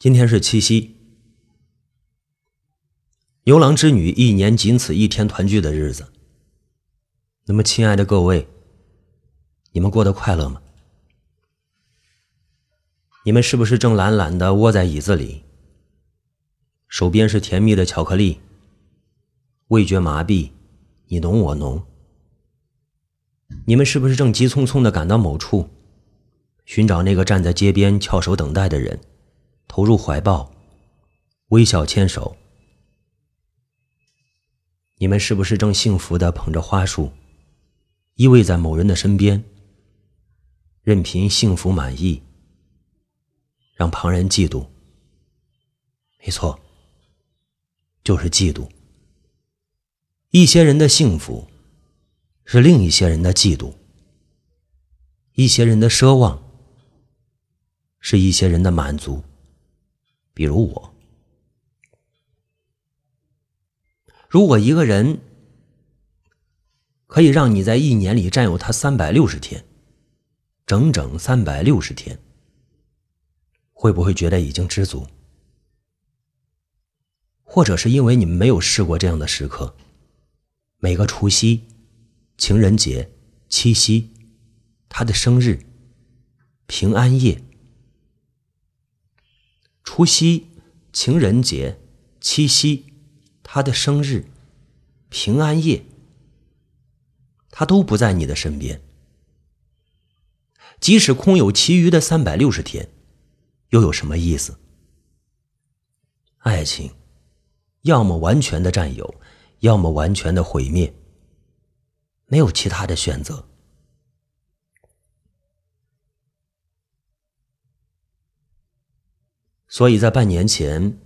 今天是七夕，牛郎织女一年仅此一天团聚的日子。那么，亲爱的各位，你们过得快乐吗？你们是不是正懒懒的窝在椅子里，手边是甜蜜的巧克力，味觉麻痹，你侬我侬？你们是不是正急匆匆的赶到某处，寻找那个站在街边翘首等待的人？投入怀抱，微笑牵手。你们是不是正幸福的捧着花束，依偎在某人的身边，任凭幸福满意，让旁人嫉妒？没错，就是嫉妒。一些人的幸福，是另一些人的嫉妒；一些人的奢望，是一些人的满足。比如我，如果一个人可以让你在一年里占有他三百六十天，整整三百六十天，会不会觉得已经知足？或者是因为你们没有试过这样的时刻，每个除夕、情人节、七夕、他的生日、平安夜。除夕、情人节、七夕，他的生日、平安夜，他都不在你的身边。即使空有其余的三百六十天，又有什么意思？爱情，要么完全的占有，要么完全的毁灭，没有其他的选择。所以在半年前，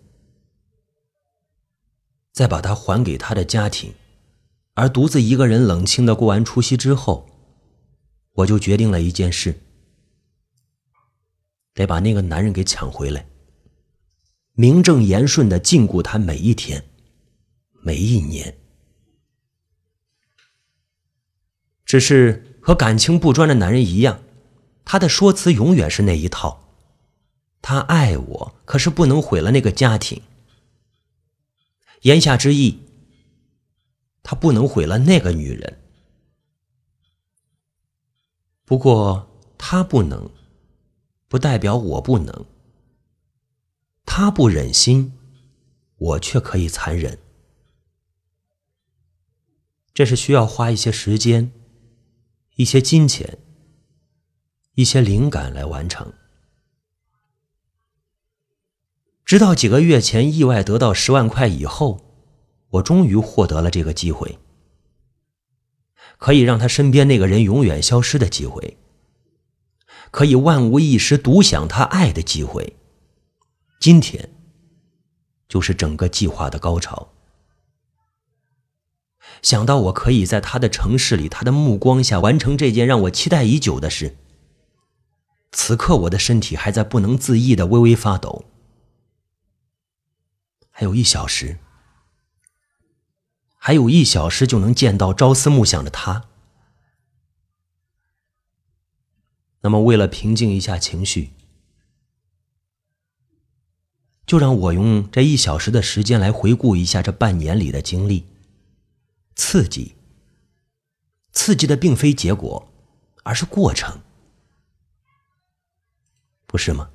再把它还给他的家庭，而独自一个人冷清的过完除夕之后，我就决定了一件事：得把那个男人给抢回来，名正言顺的禁锢他每一天，每一年。只是和感情不专的男人一样，他的说辞永远是那一套。他爱我，可是不能毁了那个家庭。言下之意，他不能毁了那个女人。不过他不能，不代表我不能。他不忍心，我却可以残忍。这是需要花一些时间、一些金钱、一些灵感来完成。直到几个月前意外得到十万块以后，我终于获得了这个机会，可以让他身边那个人永远消失的机会，可以万无一失独享他爱的机会。今天，就是整个计划的高潮。想到我可以在他的城市里，他的目光下完成这件让我期待已久的事，此刻我的身体还在不能自抑的微微发抖。还有一小时，还有一小时就能见到朝思暮想的他。那么，为了平静一下情绪，就让我用这一小时的时间来回顾一下这半年里的经历。刺激，刺激的并非结果，而是过程，不是吗？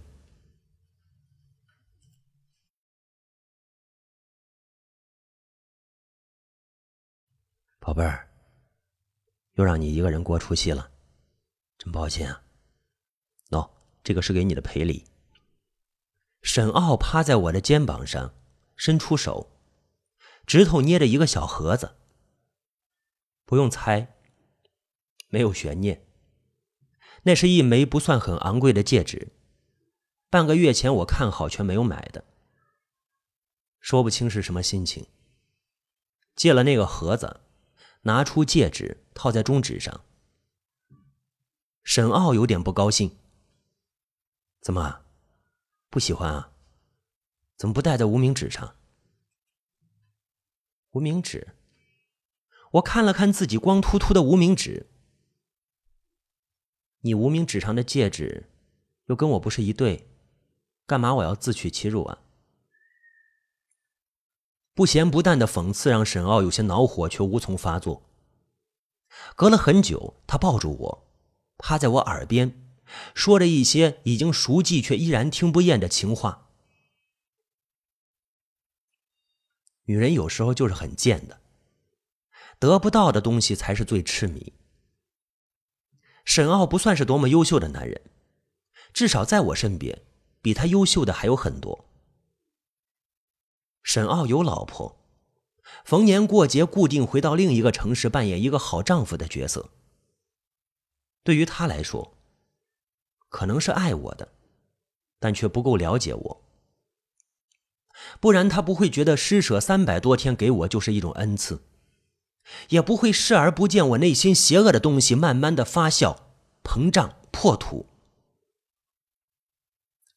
贝儿，又让你一个人过除夕了，真抱歉啊。喏，这个是给你的赔礼。沈傲趴在我的肩膀上，伸出手，指头捏着一个小盒子。不用猜，没有悬念，那是一枚不算很昂贵的戒指，半个月前我看好却没有买的，说不清是什么心情。借了那个盒子。拿出戒指套在中指上，沈傲有点不高兴。怎么，不喜欢啊？怎么不戴在无名指上？无名指？我看了看自己光秃秃的无名指，你无名指上的戒指又跟我不是一对，干嘛我要自取其辱啊？不咸不淡的讽刺让沈傲有些恼火，却无从发作。隔了很久，他抱住我，趴在我耳边，说着一些已经熟记却依然听不厌的情话。女人有时候就是很贱的，得不到的东西才是最痴迷。沈傲不算是多么优秀的男人，至少在我身边，比他优秀的还有很多。沈傲有老婆，逢年过节固定回到另一个城市扮演一个好丈夫的角色。对于他来说，可能是爱我的，但却不够了解我。不然他不会觉得施舍三百多天给我就是一种恩赐，也不会视而不见我内心邪恶的东西慢慢的发酵、膨胀、破土。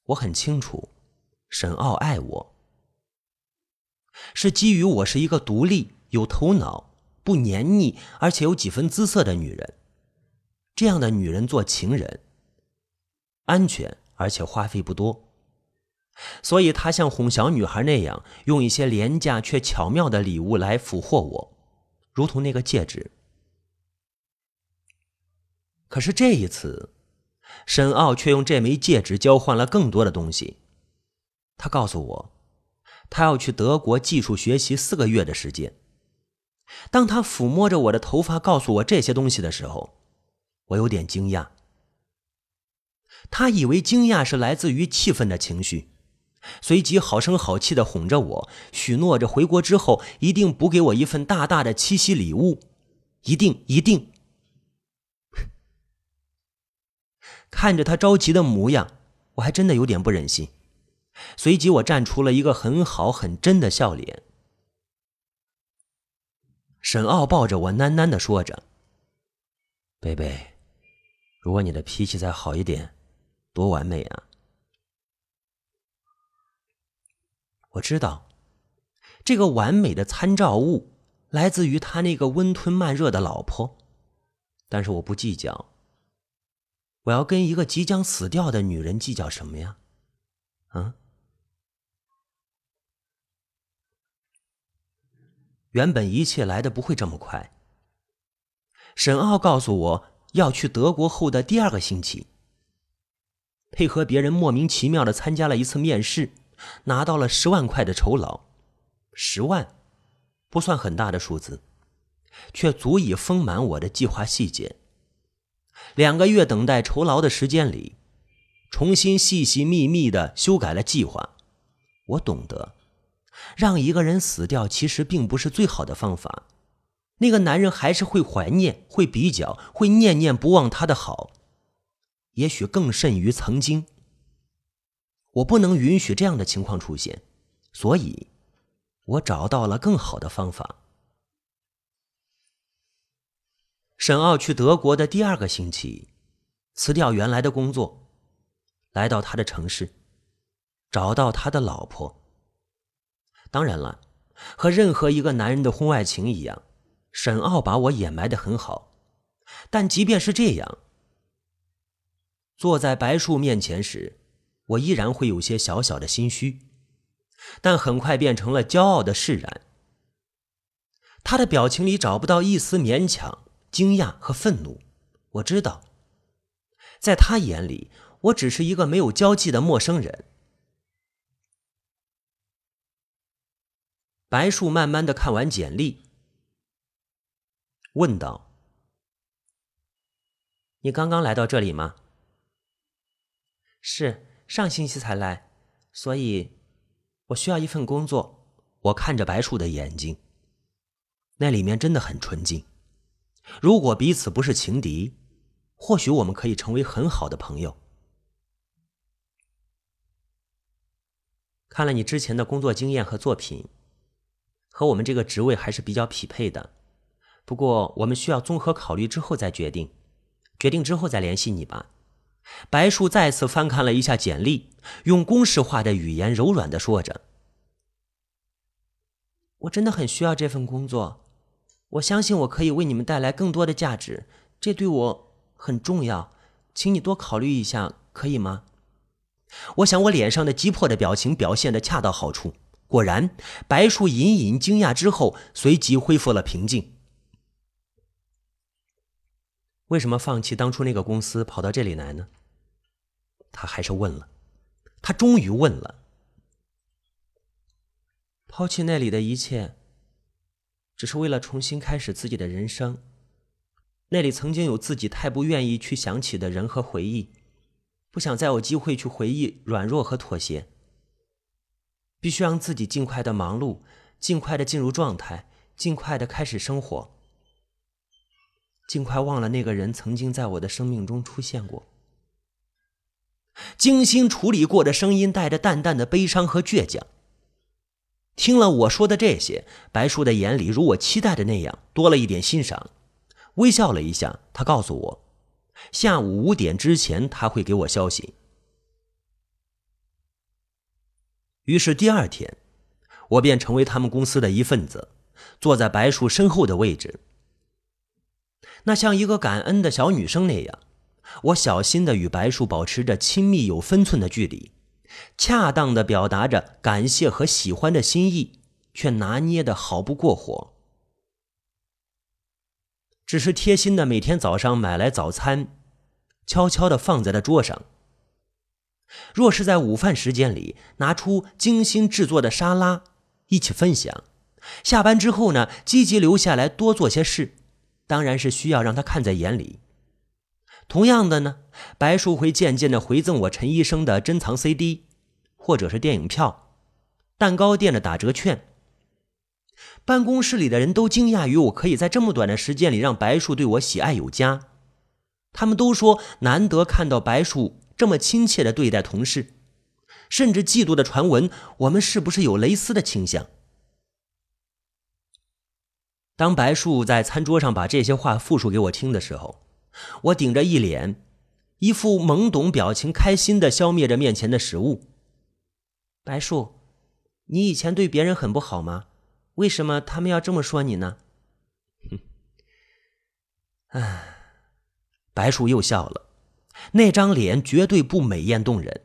我很清楚，沈傲爱我。是基于我是一个独立、有头脑、不黏腻，而且有几分姿色的女人。这样的女人做情人，安全而且花费不多。所以他像哄小女孩那样，用一些廉价却巧妙的礼物来俘获我，如同那个戒指。可是这一次，沈傲却用这枚戒指交换了更多的东西。他告诉我。他要去德国技术学习四个月的时间。当他抚摸着我的头发，告诉我这些东西的时候，我有点惊讶。他以为惊讶是来自于气愤的情绪，随即好声好气的哄着我，许诺着回国之后一定补给我一份大大的七夕礼物，一定一定。看着他着急的模样，我还真的有点不忍心。随即，我站出了一个很好、很真的笑脸。沈傲抱着我，喃喃的说着：“贝贝，如果你的脾气再好一点，多完美啊！”我知道，这个完美的参照物来自于他那个温吞慢热的老婆，但是我不计较。我要跟一个即将死掉的女人计较什么呀？啊？原本一切来的不会这么快。沈傲告诉我要去德国后的第二个星期，配合别人莫名其妙的参加了一次面试，拿到了十万块的酬劳。十万，不算很大的数字，却足以丰满我的计划细节。两个月等待酬劳的时间里，重新细细密密的修改了计划。我懂得。让一个人死掉，其实并不是最好的方法。那个男人还是会怀念，会比较，会念念不忘他的好，也许更甚于曾经。我不能允许这样的情况出现，所以，我找到了更好的方法。沈傲去德国的第二个星期，辞掉原来的工作，来到他的城市，找到他的老婆。当然了，和任何一个男人的婚外情一样，沈傲把我掩埋的很好。但即便是这样，坐在白树面前时，我依然会有些小小的心虚，但很快变成了骄傲的释然。他的表情里找不到一丝勉强、惊讶和愤怒。我知道，在他眼里，我只是一个没有交际的陌生人。白树慢慢的看完简历，问道：“你刚刚来到这里吗？”“是上星期才来，所以我需要一份工作。”我看着白树的眼睛，那里面真的很纯净。如果彼此不是情敌，或许我们可以成为很好的朋友。看了你之前的工作经验和作品。和我们这个职位还是比较匹配的，不过我们需要综合考虑之后再决定，决定之后再联系你吧。白树再次翻看了一下简历，用公式化的语言柔软的说着：“我真的很需要这份工作，我相信我可以为你们带来更多的价值，这对我很重要，请你多考虑一下，可以吗？”我想我脸上的急迫的表情表现的恰到好处。果然，白树隐隐惊讶之后，随即恢复了平静。为什么放弃当初那个公司，跑到这里来呢？他还是问了，他终于问了。抛弃那里的一切，只是为了重新开始自己的人生。那里曾经有自己太不愿意去想起的人和回忆，不想再有机会去回忆软弱和妥协。必须让自己尽快的忙碌，尽快的进入状态，尽快的开始生活，尽快忘了那个人曾经在我的生命中出现过。精心处理过的声音带着淡淡的悲伤和倔强。听了我说的这些，白叔的眼里如我期待的那样多了一点欣赏，微笑了一下。他告诉我，下午五点之前他会给我消息。于是第二天，我便成为他们公司的一份子，坐在白树身后的位置。那像一个感恩的小女生那样，我小心的与白树保持着亲密有分寸的距离，恰当的表达着感谢和喜欢的心意，却拿捏的毫不过火。只是贴心的每天早上买来早餐，悄悄的放在了桌上。若是在午饭时间里拿出精心制作的沙拉一起分享，下班之后呢，积极留下来多做些事，当然是需要让他看在眼里。同样的呢，白树会渐渐的回赠我陈医生的珍藏 CD，或者是电影票、蛋糕店的打折券。办公室里的人都惊讶于我可以在这么短的时间里让白树对我喜爱有加，他们都说难得看到白树。这么亲切的对待同事，甚至嫉妒的传闻，我们是不是有蕾丝的倾向？当白树在餐桌上把这些话复述给我听的时候，我顶着一脸一副懵懂表情，开心的消灭着面前的食物。白树，你以前对别人很不好吗？为什么他们要这么说你呢？哼，唉，白树又笑了。那张脸绝对不美艳动人，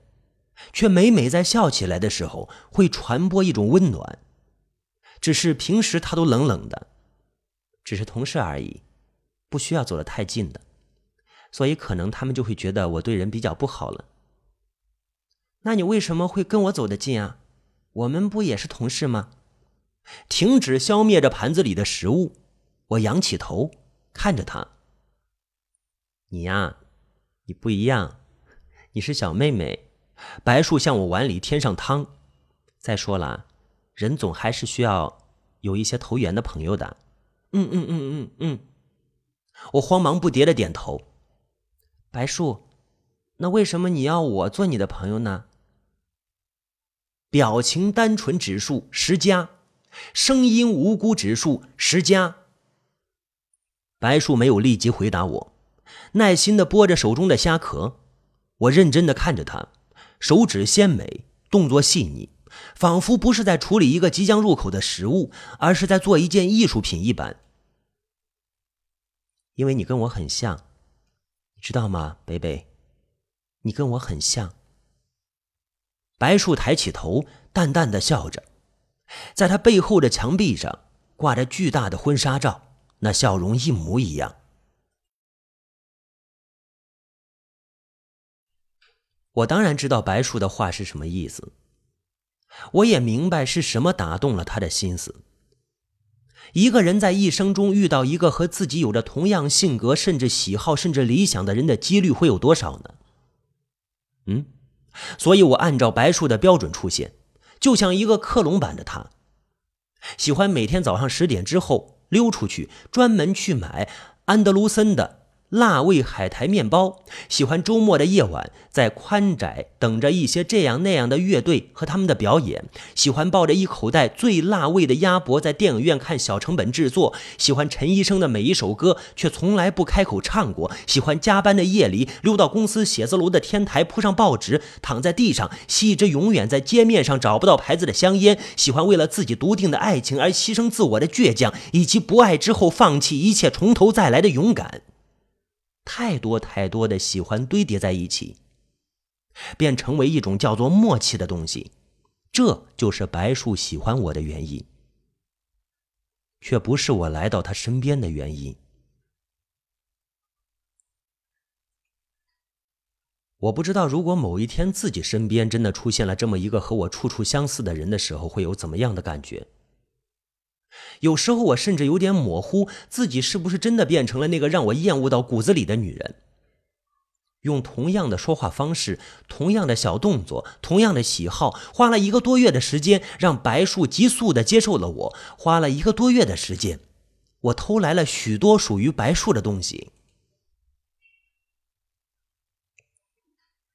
却每每在笑起来的时候会传播一种温暖。只是平时他都冷冷的，只是同事而已，不需要走得太近的，所以可能他们就会觉得我对人比较不好了。那你为什么会跟我走得近啊？我们不也是同事吗？停止消灭着盘子里的食物，我仰起头看着他。你呀。你不一样，你是小妹妹。白树向我碗里添上汤。再说了，人总还是需要有一些投缘的朋友的。嗯嗯嗯嗯嗯。我慌忙不迭的点头。白树，那为什么你要我做你的朋友呢？表情单纯指数十加，声音无辜指数十加。白树没有立即回答我。耐心的剥着手中的虾壳，我认真的看着他，手指鲜美，动作细腻，仿佛不是在处理一个即将入口的食物，而是在做一件艺术品一般。因为你跟我很像，你知道吗，北北？你跟我很像。白树抬起头，淡淡的笑着，在他背后的墙壁上挂着巨大的婚纱照，那笑容一模一样。我当然知道白树的话是什么意思，我也明白是什么打动了他的心思。一个人在一生中遇到一个和自己有着同样性格、甚至喜好、甚至理想的人的几率会有多少呢？嗯，所以我按照白树的标准出现，就像一个克隆版的他，喜欢每天早上十点之后溜出去，专门去买安德鲁森的。辣味海苔面包，喜欢周末的夜晚在宽窄等着一些这样那样的乐队和他们的表演，喜欢抱着一口袋最辣味的鸭脖在电影院看小成本制作，喜欢陈医生的每一首歌却从来不开口唱过，喜欢加班的夜里溜到公司写字楼的天台铺上报纸，躺在地上吸一支永远在街面上找不到牌子的香烟，喜欢为了自己笃定的爱情而牺牲自我的倔强，以及不爱之后放弃一切从头再来的勇敢。太多太多的喜欢堆叠在一起，便成为一种叫做默契的东西。这就是白树喜欢我的原因，却不是我来到他身边的原因。我不知道，如果某一天自己身边真的出现了这么一个和我处处相似的人的时候，会有怎么样的感觉？有时候我甚至有点模糊，自己是不是真的变成了那个让我厌恶到骨子里的女人？用同样的说话方式、同样的小动作、同样的喜好，花了一个多月的时间，让白树急速的接受了我。花了一个多月的时间，我偷来了许多属于白树的东西。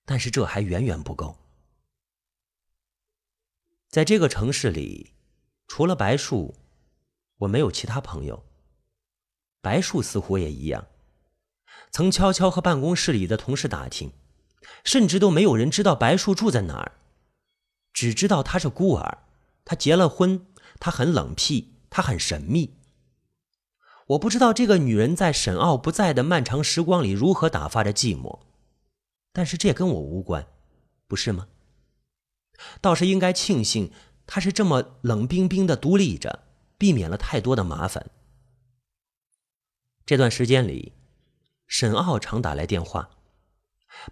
但是这还远远不够。在这个城市里，除了白树，我没有其他朋友。白树似乎也一样，曾悄悄和办公室里的同事打听，甚至都没有人知道白树住在哪儿，只知道他是孤儿，他结了婚，他很冷僻，他很神秘。我不知道这个女人在沈傲不在的漫长时光里如何打发着寂寞。但是这跟我无关，不是吗？倒是应该庆幸她是这么冷冰冰的独立着，避免了太多的麻烦。这段时间里，沈傲常打来电话，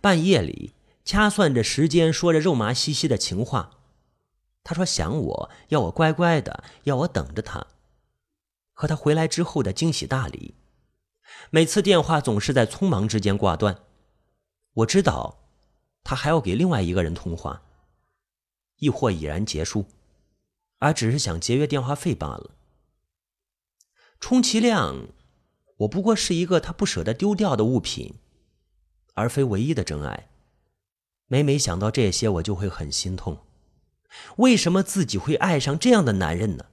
半夜里掐算着时间，说着肉麻兮兮的情话。他说想我要我乖乖的，要我等着他，和他回来之后的惊喜大礼。每次电话总是在匆忙之间挂断。我知道，他还要给另外一个人通话，亦或已然结束，而只是想节约电话费罢了。充其量，我不过是一个他不舍得丢掉的物品，而非唯一的真爱。每每想到这些，我就会很心痛。为什么自己会爱上这样的男人呢？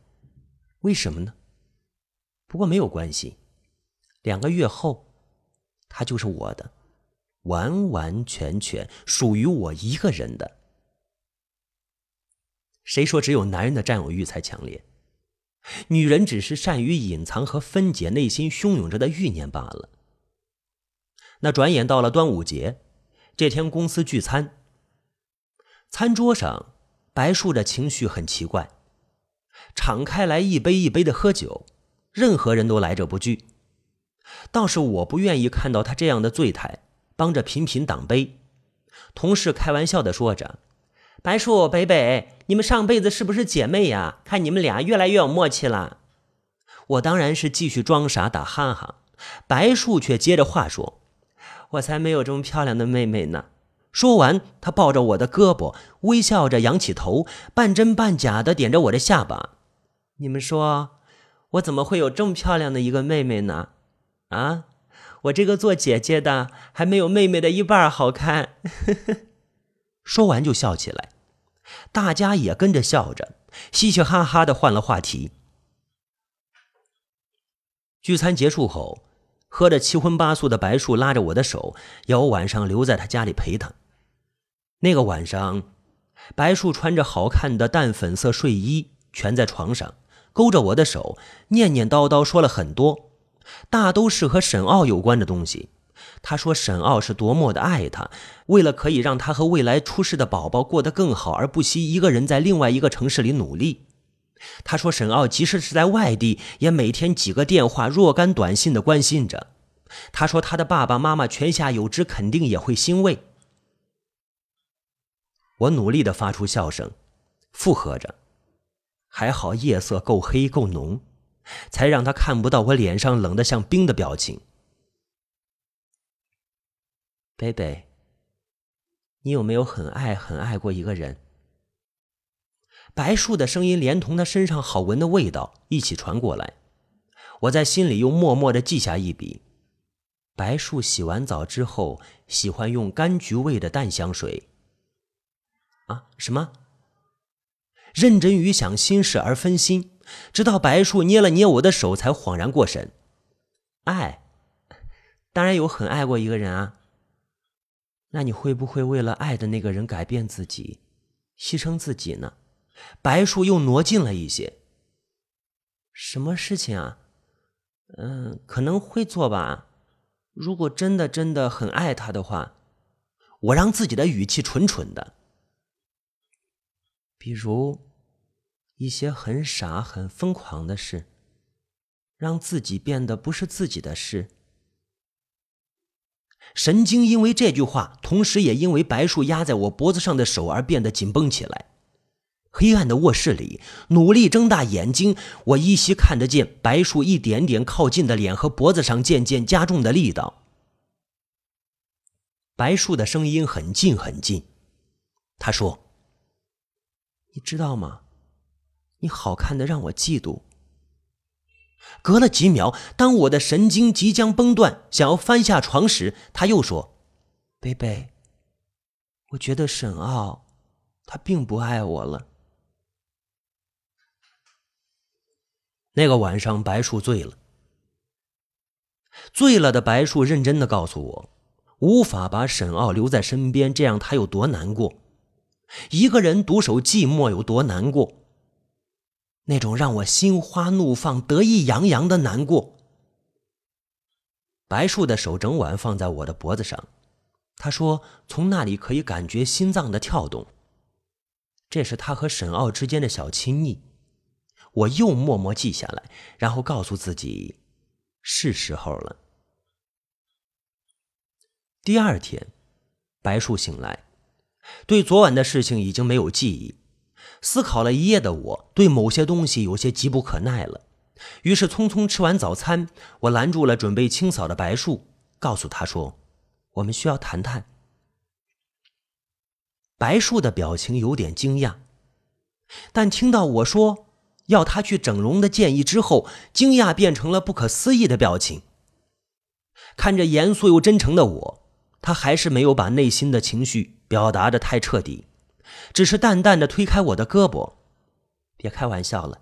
为什么呢？不过没有关系，两个月后，他就是我的。完完全全属于我一个人的。谁说只有男人的占有欲才强烈？女人只是善于隐藏和分解内心汹涌着的欲念罢了。那转眼到了端午节，这天公司聚餐，餐桌上白树的情绪很奇怪，敞开来一杯一杯的喝酒，任何人都来者不拒。倒是我不愿意看到他这样的醉态。帮着频频挡杯，同事开玩笑的说着：“白树、北北，你们上辈子是不是姐妹呀？看你们俩越来越有默契了。”我当然是继续装傻打哈哈，白树却接着话说：“我才没有这么漂亮的妹妹呢。”说完，他抱着我的胳膊，微笑着仰起头，半真半假的点着我的下巴：“你们说，我怎么会有这么漂亮的一个妹妹呢？啊？”我这个做姐姐的还没有妹妹的一半好看。说完就笑起来，大家也跟着笑着，嘻嘻哈哈的换了话题。聚餐结束后，喝得七荤八素的白树拉着我的手，要我晚上留在他家里陪他。那个晚上，白树穿着好看的淡粉色睡衣，蜷在床上，勾着我的手，念念叨叨说了很多。大都是和沈傲有关的东西。他说沈傲是多么的爱他，为了可以让他和未来出世的宝宝过得更好，而不惜一个人在另外一个城市里努力。他说沈傲即使是在外地，也每天几个电话、若干短信的关心着。他说他的爸爸妈妈泉下有知，肯定也会欣慰。我努力的发出笑声，附和着。还好夜色够黑够浓。才让他看不到我脸上冷得像冰的表情。贝贝，你有没有很爱很爱过一个人？白树的声音连同他身上好闻的味道一起传过来，我在心里又默默的记下一笔：白树洗完澡之后喜欢用柑橘味的淡香水。啊？什么？认真于想心事而分心。直到白树捏了捏我的手，才恍然过神。爱，当然有很爱过一个人啊。那你会不会为了爱的那个人改变自己，牺牲自己呢？白树又挪近了一些。什么事情啊？嗯，可能会做吧。如果真的真的很爱他的话，我让自己的语气蠢蠢的，比如一些很傻、很疯狂的事，让自己变得不是自己的事。神经因为这句话，同时也因为白树压在我脖子上的手而变得紧绷起来。黑暗的卧室里，努力睁大眼睛，我依稀看得见白树一点点靠近的脸和脖子上渐渐加重的力道。白树的声音很近很近，他说：“你知道吗？你好看的让我嫉妒。”隔了几秒，当我的神经即将崩断，想要翻下床时，他又说：“贝贝，我觉得沈傲，他并不爱我了。”那个晚上，白树醉了。醉了的白树认真的告诉我，无法把沈傲留在身边，这样他有多难过，一个人独守寂寞有多难过。那种让我心花怒放、得意洋洋的难过。白树的手整晚放在我的脖子上，他说：“从那里可以感觉心脏的跳动。”这是他和沈傲之间的小亲昵。我又默默记下来，然后告诉自己，是时候了。第二天，白树醒来，对昨晚的事情已经没有记忆。思考了一夜的我，对某些东西有些急不可耐了，于是匆匆吃完早餐，我拦住了准备清扫的白树，告诉他说：“我们需要谈谈。”白树的表情有点惊讶，但听到我说要他去整容的建议之后，惊讶变成了不可思议的表情。看着严肃又真诚的我，他还是没有把内心的情绪表达的太彻底。只是淡淡的推开我的胳膊，别开玩笑了。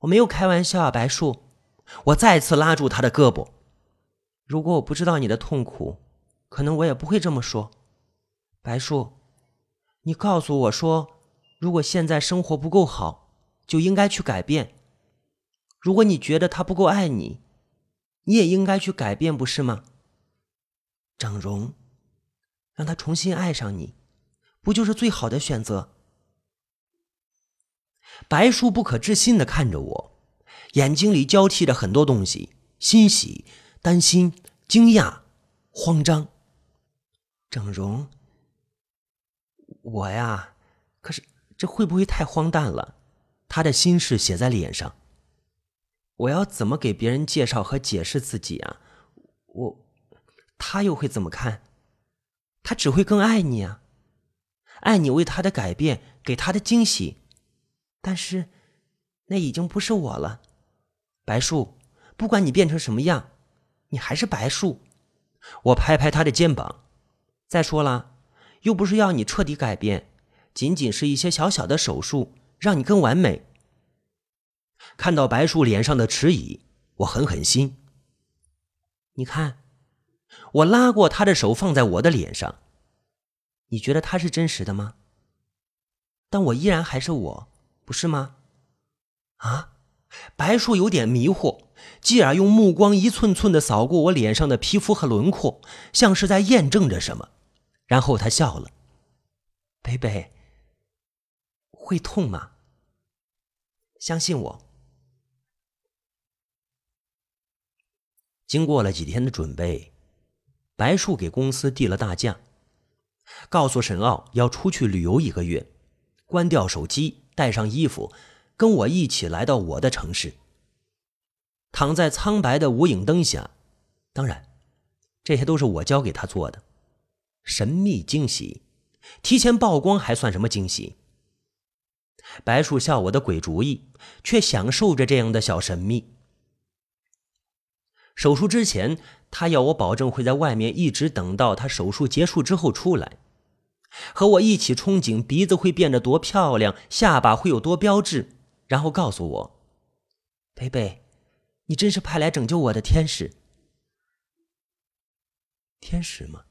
我没有开玩笑啊，白树。我再次拉住他的胳膊。如果我不知道你的痛苦，可能我也不会这么说。白树，你告诉我说，如果现在生活不够好，就应该去改变。如果你觉得他不够爱你，你也应该去改变，不是吗？整容，让他重新爱上你。不就是最好的选择？白树不可置信的看着我，眼睛里交替着很多东西：欣喜、担心、惊讶、慌张。整容，我呀，可是这会不会太荒诞了？他的心事写在脸上，我要怎么给别人介绍和解释自己啊？我，他又会怎么看？他只会更爱你啊！爱你为他的改变，给他的惊喜，但是，那已经不是我了，白树。不管你变成什么样，你还是白树。我拍拍他的肩膀。再说了，又不是要你彻底改变，仅仅是一些小小的手术，让你更完美。看到白树脸上的迟疑，我狠狠心。你看，我拉过他的手，放在我的脸上。你觉得他是真实的吗？但我依然还是我，不是吗？啊！白树有点迷惑，继而用目光一寸寸的扫过我脸上的皮肤和轮廓，像是在验证着什么。然后他笑了：“贝贝，会痛吗？相信我。”经过了几天的准备，白树给公司递了大假。告诉沈傲要出去旅游一个月，关掉手机，带上衣服，跟我一起来到我的城市。躺在苍白的无影灯下，当然，这些都是我教给他做的。神秘惊喜，提前曝光还算什么惊喜？白树笑我的鬼主意，却享受着这样的小神秘。手术之前，他要我保证会在外面一直等到他手术结束之后出来。和我一起憧憬鼻子会变得多漂亮，下巴会有多标致，然后告诉我：“贝贝，你真是派来拯救我的天使。”天使吗？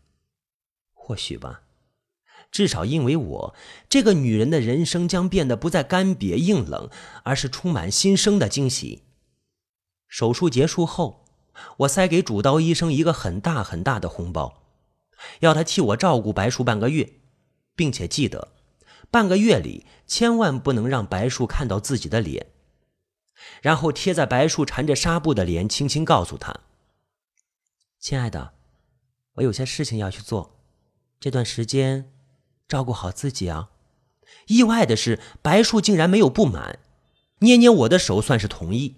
或许吧。至少因为我这个女人的人生将变得不再干瘪硬冷，而是充满新生的惊喜。手术结束后，我塞给主刀医生一个很大很大的红包。要他替我照顾白树半个月，并且记得半个月里千万不能让白树看到自己的脸。然后贴在白树缠着纱布的脸，轻轻告诉他：“亲爱的，我有些事情要去做，这段时间照顾好自己啊。”意外的是，白树竟然没有不满，捏捏我的手算是同意。